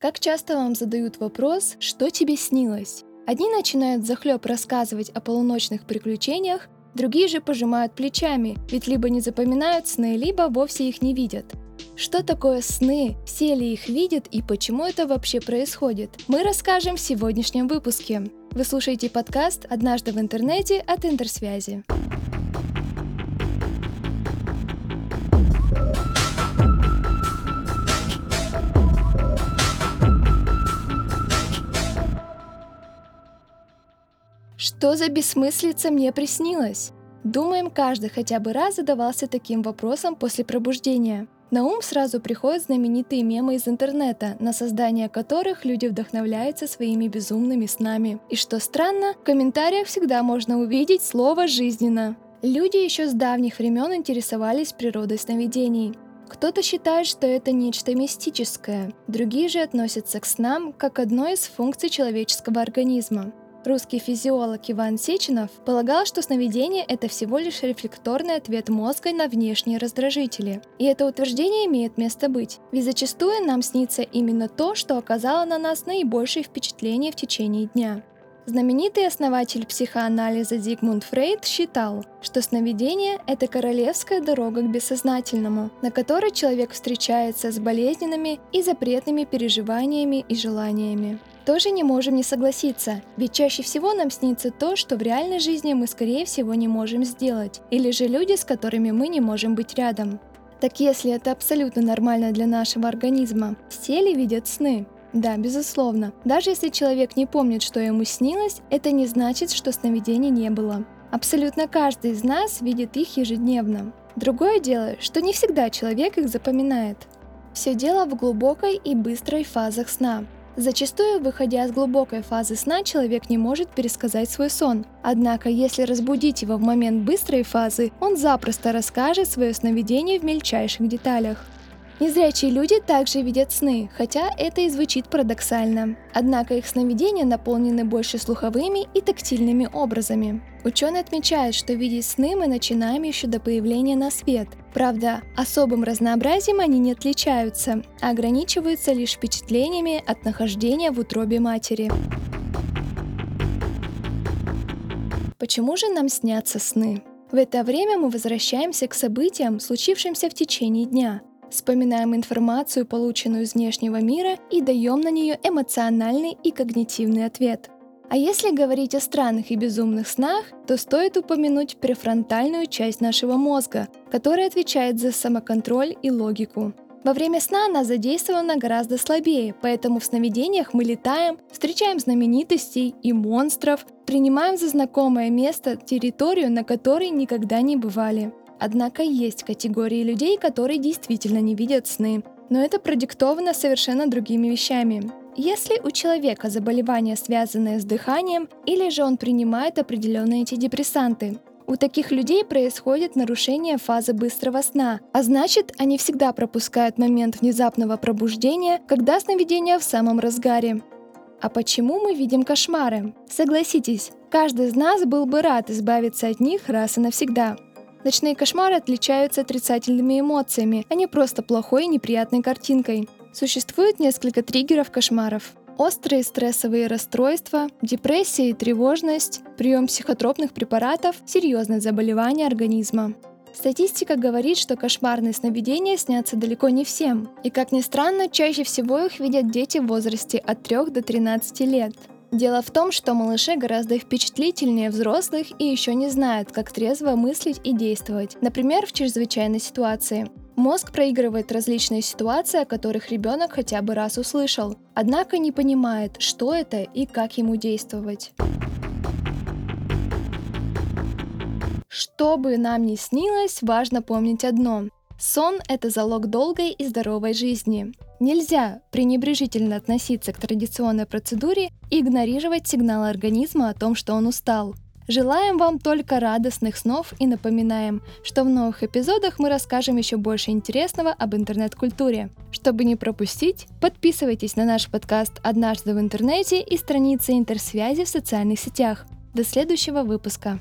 Как часто вам задают вопрос, что тебе снилось? Одни начинают захлеб рассказывать о полуночных приключениях, другие же пожимают плечами, ведь либо не запоминают сны, либо вовсе их не видят. Что такое сны, все ли их видят и почему это вообще происходит, мы расскажем в сегодняшнем выпуске. Вы слушаете подкаст «Однажды в интернете» от Интерсвязи. Что за бессмыслица мне приснилось? Думаем, каждый хотя бы раз задавался таким вопросом после пробуждения. На ум сразу приходят знаменитые мемы из интернета, на создание которых люди вдохновляются своими безумными снами. И что странно, в комментариях всегда можно увидеть слово «жизненно». Люди еще с давних времен интересовались природой сновидений. Кто-то считает, что это нечто мистическое, другие же относятся к снам как одной из функций человеческого организма. Русский физиолог Иван Сеченов полагал, что сновидение – это всего лишь рефлекторный ответ мозга на внешние раздражители. И это утверждение имеет место быть, ведь зачастую нам снится именно то, что оказало на нас наибольшее впечатление в течение дня. Знаменитый основатель психоанализа Зигмунд Фрейд считал, что сновидение – это королевская дорога к бессознательному, на которой человек встречается с болезненными и запретными переживаниями и желаниями тоже не можем не согласиться, ведь чаще всего нам снится то, что в реальной жизни мы скорее всего не можем сделать, или же люди, с которыми мы не можем быть рядом. Так если это абсолютно нормально для нашего организма, все ли видят сны? Да, безусловно. Даже если человек не помнит, что ему снилось, это не значит, что сновидений не было. Абсолютно каждый из нас видит их ежедневно. Другое дело, что не всегда человек их запоминает. Все дело в глубокой и быстрой фазах сна. Зачастую, выходя из глубокой фазы сна, человек не может пересказать свой сон. Однако, если разбудить его в момент быстрой фазы, он запросто расскажет свое сновидение в мельчайших деталях. Незрячие люди также видят сны, хотя это и звучит парадоксально. Однако их сновидения наполнены больше слуховыми и тактильными образами. Ученые отмечают, что видеть сны мы начинаем еще до появления на свет. Правда, особым разнообразием они не отличаются, а ограничиваются лишь впечатлениями от нахождения в утробе матери. Почему же нам снятся сны? В это время мы возвращаемся к событиям, случившимся в течение дня, Вспоминаем информацию, полученную из внешнего мира, и даем на нее эмоциональный и когнитивный ответ. А если говорить о странных и безумных снах, то стоит упомянуть префронтальную часть нашего мозга, которая отвечает за самоконтроль и логику. Во время сна она задействована гораздо слабее, поэтому в сновидениях мы летаем, встречаем знаменитостей и монстров, принимаем за знакомое место территорию, на которой никогда не бывали. Однако есть категории людей, которые действительно не видят сны, но это продиктовано совершенно другими вещами. Если у человека заболевание, связанное с дыханием, или же он принимает определенные антидепрессанты, у таких людей происходит нарушение фазы быстрого сна, а значит, они всегда пропускают момент внезапного пробуждения, когда сновидение в самом разгаре. А почему мы видим кошмары? Согласитесь, каждый из нас был бы рад избавиться от них раз и навсегда. Ночные кошмары отличаются отрицательными эмоциями, а не просто плохой и неприятной картинкой. Существует несколько триггеров кошмаров. Острые стрессовые расстройства, депрессия и тревожность, прием психотропных препаратов, серьезные заболевания организма. Статистика говорит, что кошмарные сновидения снятся далеко не всем. И как ни странно, чаще всего их видят дети в возрасте от 3 до 13 лет. Дело в том, что малыши гораздо впечатлительнее взрослых и еще не знают, как трезво мыслить и действовать, например, в чрезвычайной ситуации. Мозг проигрывает различные ситуации, о которых ребенок хотя бы раз услышал, однако не понимает, что это и как ему действовать. Что бы нам ни снилось, важно помнить одно. Сон – это залог долгой и здоровой жизни. Нельзя пренебрежительно относиться к традиционной процедуре и игнорировать сигналы организма о том, что он устал. Желаем вам только радостных снов и напоминаем, что в новых эпизодах мы расскажем еще больше интересного об интернет-культуре. Чтобы не пропустить, подписывайтесь на наш подкаст «Однажды в интернете» и страницы интерсвязи в социальных сетях. До следующего выпуска.